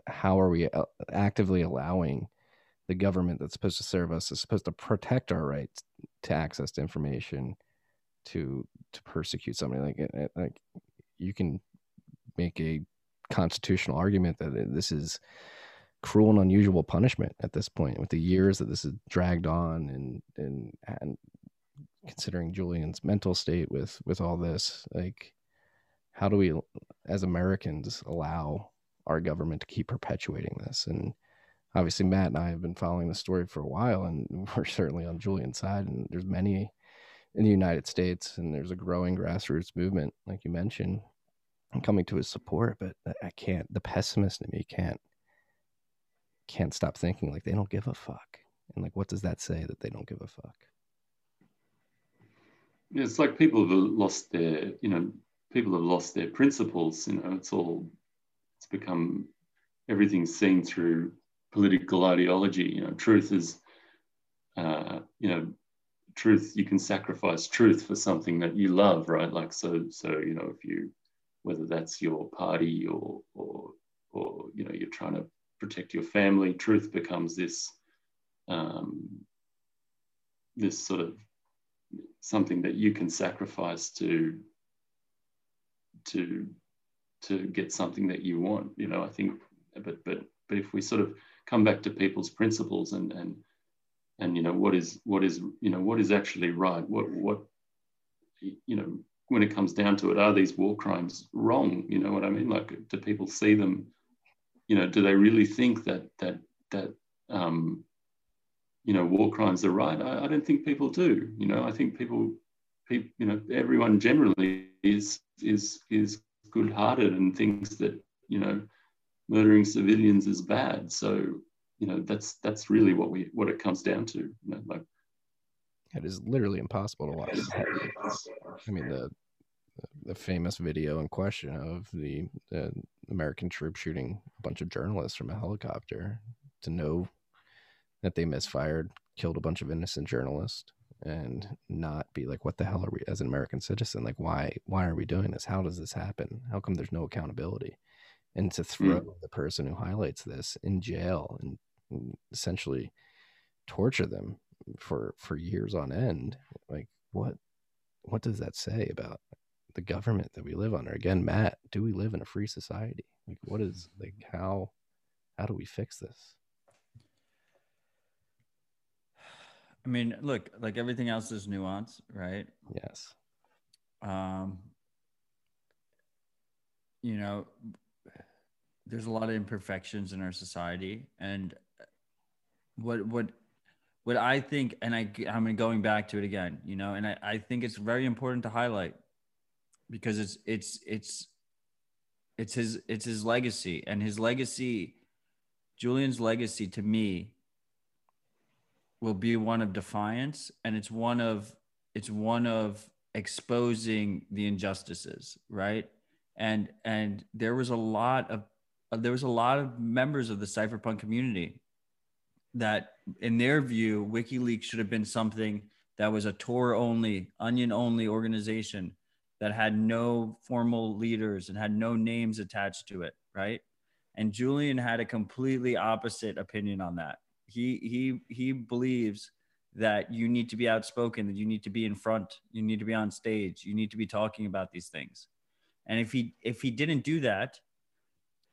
how are we uh, actively allowing the government that's supposed to serve us is supposed to protect our rights to access to information to to persecute somebody? Like like you can make a constitutional argument that this is cruel and unusual punishment at this point with the years that this is dragged on and and and considering Julian's mental state with with all this like how do we as Americans allow our government to keep perpetuating this? And obviously Matt and I have been following the story for a while and we're certainly on Julian's side and there's many in the United States and there's a growing grassroots movement like you mentioned coming to his support but I can't the pessimist in me can't can't stop thinking like they don't give a fuck. And like what does that say that they don't give a fuck? It's like people have lost their you know people have lost their principles you know it's all it's become everything's seen through political ideology you know truth is uh, you know truth you can sacrifice truth for something that you love right like so so you know if you whether that's your party or or or you know you're trying to protect your family. Truth becomes this um, this sort of something that you can sacrifice to to to get something that you want. You know, I think, but but but if we sort of come back to people's principles and and and you know what is what is you know what is actually right what what you know when it comes down to it are these war crimes wrong you know what i mean like do people see them you know, do they really think that that that um, you know war crimes are right? I, I, don't think people do. You know, I think people, people, you know, everyone generally is is is good-hearted and thinks that you know murdering civilians is bad. So you know that's that's really what we what it comes down to. You know, like it is literally impossible to watch. I mean the the famous video in question of the, the American troop shooting a bunch of journalists from a helicopter to know that they misfired, killed a bunch of innocent journalists, and not be like, "What the hell are we as an American citizen? Like, why why are we doing this? How does this happen? How come there's no accountability?" And to throw mm. the person who highlights this in jail and, and essentially torture them for for years on end, like what what does that say about the government that we live under. Again, Matt, do we live in a free society? Like, what is like how how do we fix this? I mean, look, like everything else is nuance, right? Yes. Um, you know, there's a lot of imperfections in our society, and what what what I think, and I I'm going back to it again, you know, and I, I think it's very important to highlight because it's it's it's it's his it's his legacy and his legacy Julian's legacy to me will be one of defiance and it's one of it's one of exposing the injustices right and and there was a lot of there was a lot of members of the cypherpunk community that in their view wikileaks should have been something that was a tor only onion only organization that had no formal leaders and had no names attached to it, right? And Julian had a completely opposite opinion on that. He he he believes that you need to be outspoken, that you need to be in front, you need to be on stage, you need to be talking about these things. And if he if he didn't do that,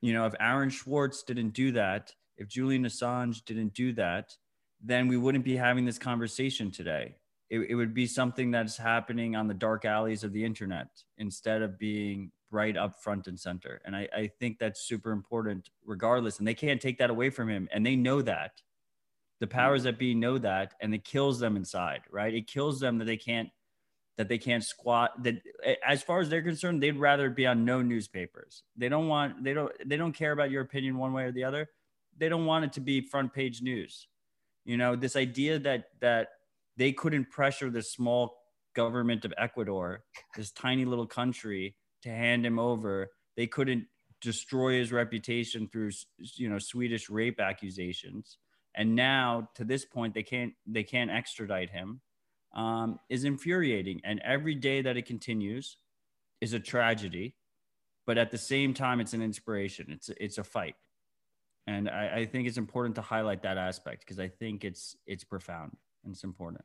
you know, if Aaron Swartz didn't do that, if Julian Assange didn't do that, then we wouldn't be having this conversation today it, it would be something that's happening on the dark alleys of the internet instead of being right up front and center. And I, I think that's super important regardless. And they can't take that away from him. And they know that. The powers that be know that, and it kills them inside, right? It kills them that they can't that they can't squat that as far as they're concerned they'd rather be on no newspapers. They don't want they don't they don't care about your opinion one way or the other. They don't want it to be front page news. You know this idea that that they couldn't pressure the small government of ecuador this tiny little country to hand him over. They couldn't destroy his reputation through you know swedish rape accusations and now to this point they can't they can't extradite him um, is infuriating. And every day that it continues is a tragedy, but at the same time, it's an inspiration. It's it's a fight, and I, I think it's important to highlight that aspect because I think it's it's profound and it's important.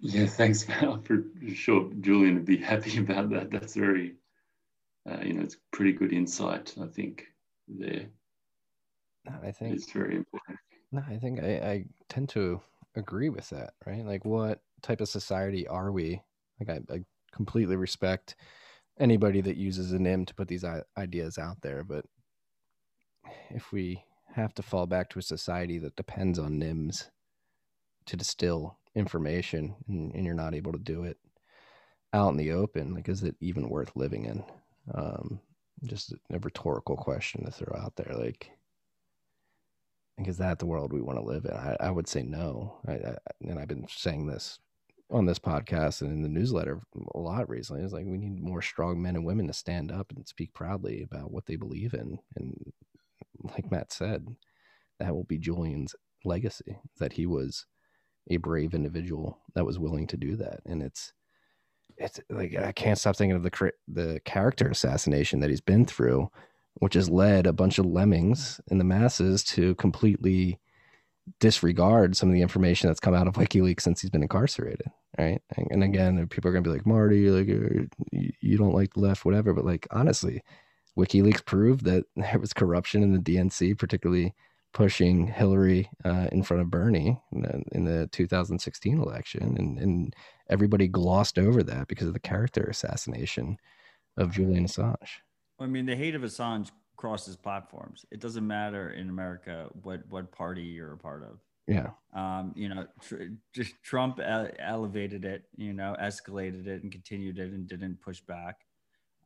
Yeah, thanks, Val. For sure, Julian would be happy about that. That's very, uh, you know, it's pretty good insight. I think there. I think it's very important. No, I think I, I tend to agree with that, right? Like, what type of society are we? Like, I, I completely respect anybody that uses a nym to put these ideas out there, but if we have to fall back to a society that depends on nyms to distill information and, and you're not able to do it out in the open, like, is it even worth living in? Um, just a rhetorical question to throw out there. Like, is that the world we want to live in? I, I would say no. I, I, and I've been saying this on this podcast and in the newsletter a lot recently. It's like we need more strong men and women to stand up and speak proudly about what they believe in. And like Matt said, that will be Julian's legacy that he was a brave individual that was willing to do that. And it's, it's like I can't stop thinking of the the character assassination that he's been through which has led a bunch of lemmings in the masses to completely disregard some of the information that's come out of WikiLeaks since he's been incarcerated, right? And, and again, people are gonna be like, Marty, like uh, you don't like the left, whatever. But like honestly, WikiLeaks proved that there was corruption in the DNC, particularly pushing Hillary uh, in front of Bernie in the, in the 2016 election, and, and everybody glossed over that because of the character assassination of Julian Assange. I mean, the hate of Assange crosses platforms. It doesn't matter in America what what party you're a part of. Yeah. Um, you know, tr- just Trump elevated it, you know, escalated it and continued it and didn't push back.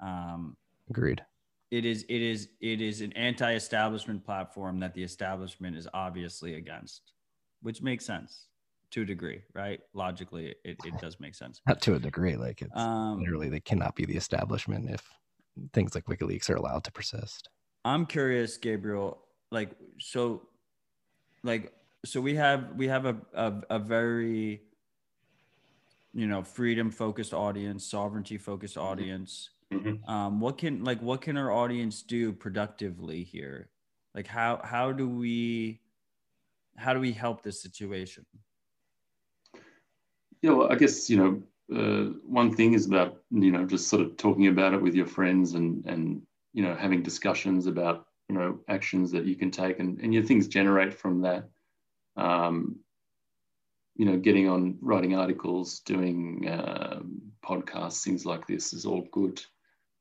Um, Agreed. It is it is it is an anti-establishment platform that the establishment is obviously against, which makes sense to a degree, right? Logically, it, it does make sense. Not to a degree, like it's um, literally they cannot be the establishment if things like WikiLeaks are allowed to persist. I'm curious, Gabriel. Like, so, like, so we have we have a a, a very you know freedom focused audience, sovereignty focused mm-hmm. audience. Mm-hmm. Um, what can like what can our audience do productively here? Like, how how do we how do we help this situation? Yeah, well, I guess you know uh, one thing is about you know just sort of talking about it with your friends and and you know having discussions about you know actions that you can take and and your things generate from that. Um, you know getting on writing articles doing uh, podcasts things like this is all good.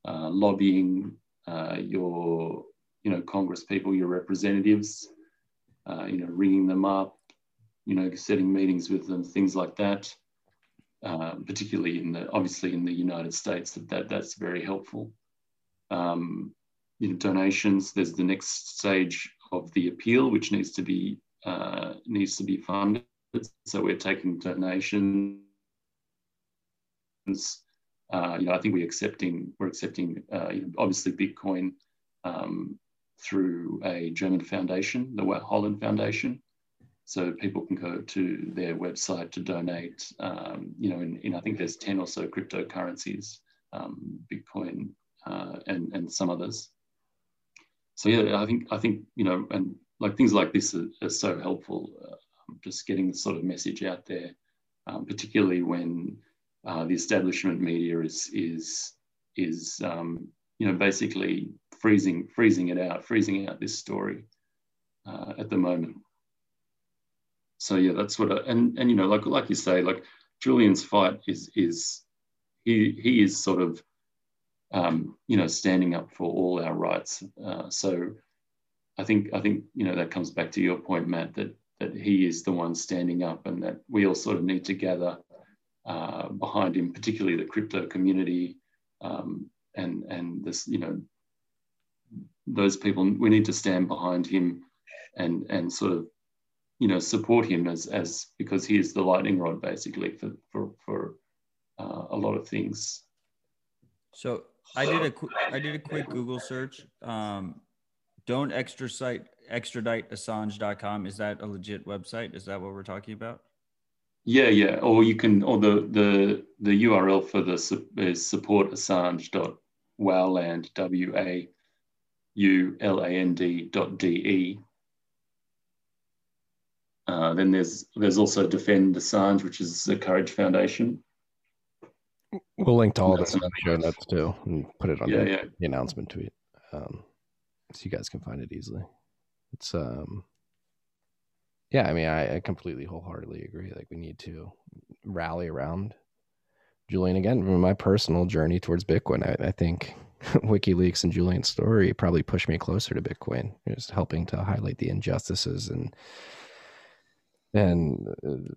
Uh, lobbying uh, your you know congress people your representatives uh, you know ringing them up you know setting meetings with them things like that um, particularly in the obviously in the United States, that, that that's very helpful. Um, you know, donations. There's the next stage of the appeal, which needs to be uh, needs to be funded. So we're taking donations. Uh, you know, I think we're accepting we're accepting uh, obviously Bitcoin um, through a German foundation, the Holland Foundation. So people can go to their website to donate. Um, you know, in, in, I think there's 10 or so cryptocurrencies, um, Bitcoin uh, and, and some others. So yeah, I think, I think, you know, and like things like this are, are so helpful, uh, just getting the sort of message out there, um, particularly when uh, the establishment media is, is, is um, you know, basically freezing, freezing it out, freezing out this story uh, at the moment so yeah, that's what. I, and and you know, like like you say, like Julian's fight is is he he is sort of um, you know standing up for all our rights. Uh, so I think I think you know that comes back to your point, Matt, that that he is the one standing up, and that we all sort of need to gather uh, behind him, particularly the crypto community, um, and and this you know those people. We need to stand behind him, and and sort of you know support him as as because he is the lightning rod basically for for for uh, a lot of things. So I did a qu- I did a quick Google search. Um, don't extradite extradite Assange.com. Is that a legit website? Is that what we're talking about? Yeah, yeah. Or you can, or the the the URL for the is support Assange.wauland w a u l a n d dot d e. Uh, then there's there's also Defend Assange, which is the Courage Foundation. We'll link to all this in the show notes too, and put it on Yeah, the, yeah. the announcement tweet, um, so you guys can find it easily. It's um, yeah. I mean, I, I completely wholeheartedly agree. Like, we need to rally around Julian again. From my personal journey towards Bitcoin, I, I think WikiLeaks and Julian's story probably pushed me closer to Bitcoin. Just helping to highlight the injustices and and uh,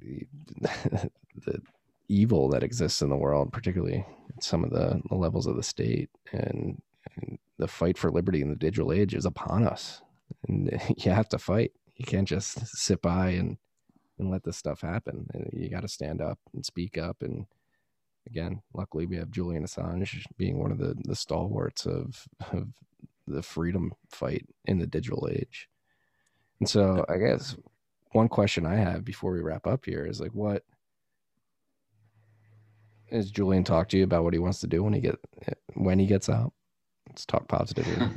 the the evil that exists in the world, particularly some of the, the levels of the state, and, and the fight for liberty in the digital age is upon us, and you have to fight. You can't just sit by and and let this stuff happen. You got to stand up and speak up. And again, luckily, we have Julian Assange being one of the the stalwarts of of the freedom fight in the digital age. And so, I guess one question I have before we wrap up here is like, what is Julian talk to you about what he wants to do when he get when he gets out? Let's talk positively.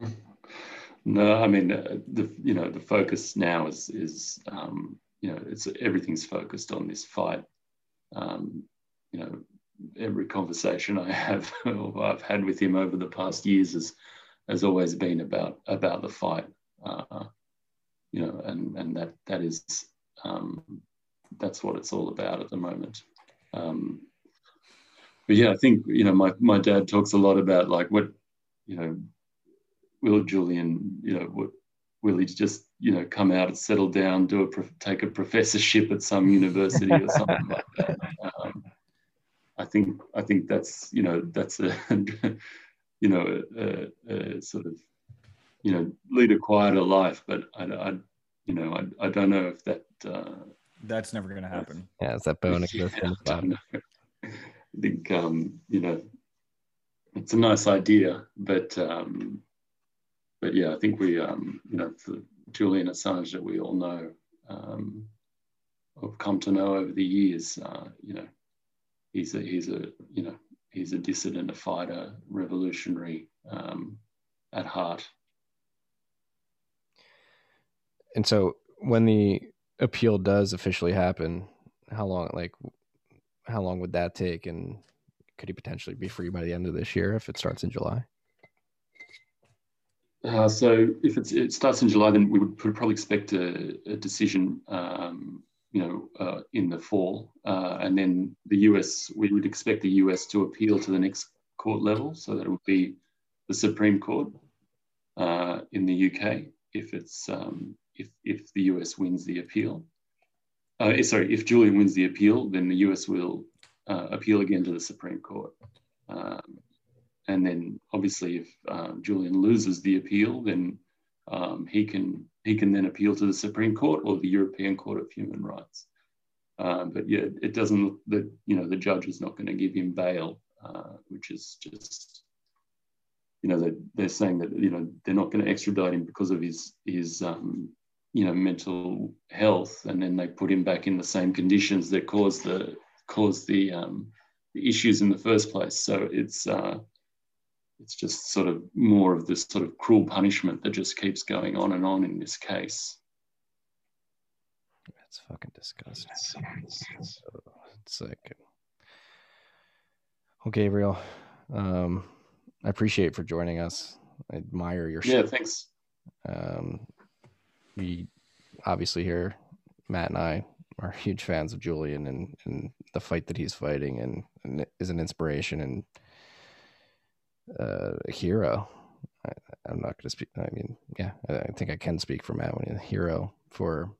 No, I mean uh, the you know the focus now is is um, you know it's everything's focused on this fight. Um, you know, every conversation I have or I've had with him over the past years has has always been about about the fight. Uh, you know, and and that that is um, that's what it's all about at the moment. Um, but yeah, I think you know my my dad talks a lot about like what you know will Julian, you know, what, will he just, you know, come out and settle down, do a take a professorship at some university or something like that? Um, I think I think that's you know that's a you know a, a, a sort of you know lead a quieter life, but I, I you know I, I don't know if that uh, That's never going to happen. yeah, is that bone exists in yeah, the I don't body? know. I think um, you know it's a nice idea, but um, but yeah, I think we um, you know for Julian Assange that we all know um, have come to know over the years. Uh, you know, he's a he's a you know he's a dissident, a fighter, revolutionary um, at heart. And so when the appeal does officially happen, how long like how long would that take and could he potentially be free by the end of this year if it starts in July? Uh, so if it starts in July, then we would probably expect a, a decision, um, you know, uh, in the fall, uh, and then the US. We would expect the US to appeal to the next court level, so that it would be the Supreme Court uh, in the UK if it's um, if if the US wins the appeal. Uh, sorry, if Julian wins the appeal, then the US will uh, appeal again to the Supreme Court. Um, and then obviously if um, Julian loses the appeal, then um, he can he can then appeal to the Supreme Court or the European Court of Human Rights. Um, but yeah, it doesn't look that you know the judge is not going to give him bail, uh, which is just you know they're, they're saying that you know they're not going to extradite him because of his his um, you know mental health, and then they put him back in the same conditions that caused the caused the um, the issues in the first place. So it's uh, it's just sort of more of this sort of cruel punishment that just keeps going on and on in this case. That's fucking disgusting. So it's like, well, Gabriel, um, I appreciate for joining us. I admire your Yeah, shit. thanks. Um, we obviously here, Matt and I are huge fans of Julian and, and the fight that he's fighting and, and is an inspiration and uh, a hero. I, I'm not going to speak. I mean, yeah, I think I can speak for Matt when he's a hero for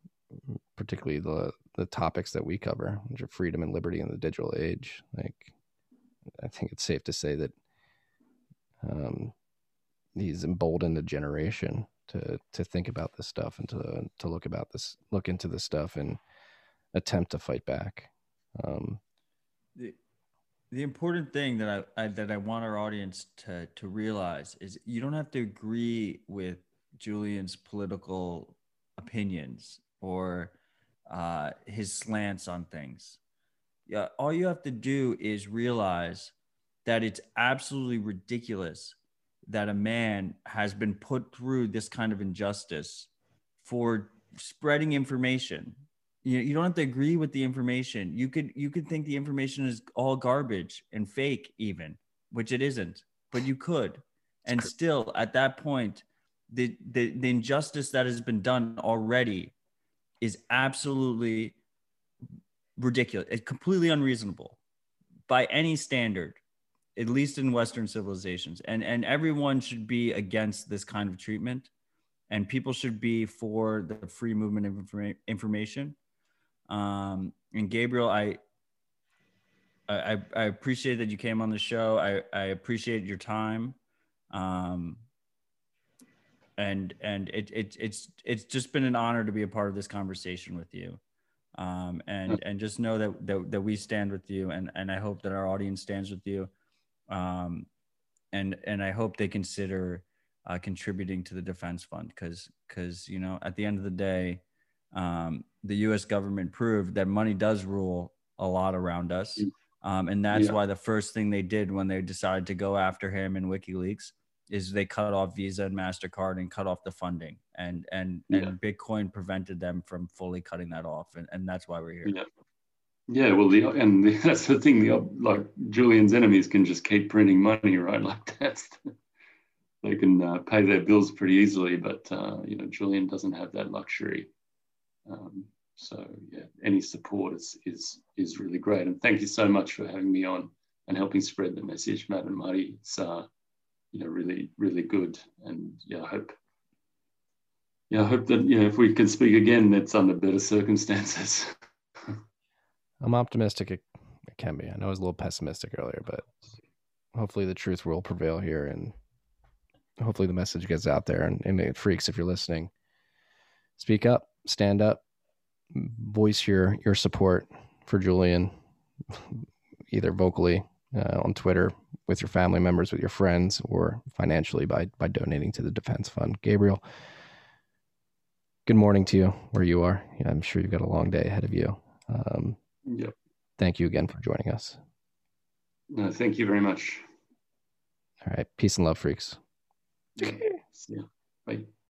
particularly the the topics that we cover, which are freedom and liberty in the digital age. Like, I think it's safe to say that um, he's emboldened a generation to to think about this stuff and to to look about this, look into this stuff, and attempt to fight back. Um, the the important thing that I, I that I want our audience to to realize is you don't have to agree with Julian's political opinions or uh, his slants on things. Yeah, all you have to do is realize that it's absolutely ridiculous that a man has been put through this kind of injustice for spreading information. You, you don't have to agree with the information. You could you could think the information is all garbage and fake even, which it isn't, but you could. And still at that point, the, the, the injustice that has been done already is absolutely ridiculous. It's completely unreasonable by any standard, at least in Western civilizations. And and everyone should be against this kind of treatment, and people should be for the free movement of informa- information. Um, and Gabriel, I, I I appreciate that you came on the show. I I appreciate your time. Um, and and it, it it's it's just been an honor to be a part of this conversation with you um, and and just know that, that that we stand with you and and I hope that our audience stands with you um, and and I hope they consider uh, contributing to the defense fund because because you know at the end of the day um, the U.S. government proved that money does rule a lot around us um, and that's yeah. why the first thing they did when they decided to go after him in WikiLeaks is they cut off Visa and Mastercard and cut off the funding, and and yeah. and Bitcoin prevented them from fully cutting that off, and, and that's why we're here. Yeah, yeah. Well, the and the, that's the thing. The like Julian's enemies can just keep printing money, right? Like that's they can uh, pay their bills pretty easily, but uh, you know Julian doesn't have that luxury. Um, so yeah, any support is is is really great, and thank you so much for having me on and helping spread the message, Matt and Marty. It's uh, you know really really good and yeah i hope yeah i hope that you know if we can speak again it's under better circumstances i'm optimistic it, it can be i know i was a little pessimistic earlier but hopefully the truth will prevail here and hopefully the message gets out there and, and freaks if you're listening speak up stand up voice your your support for julian either vocally uh, on twitter with your family members, with your friends, or financially by by donating to the defense fund. Gabriel, good morning to you where you are. I'm sure you've got a long day ahead of you. Um, yep. Thank you again for joining us. No, thank you very much. All right. Peace and love, freaks. Yeah. yeah. Bye.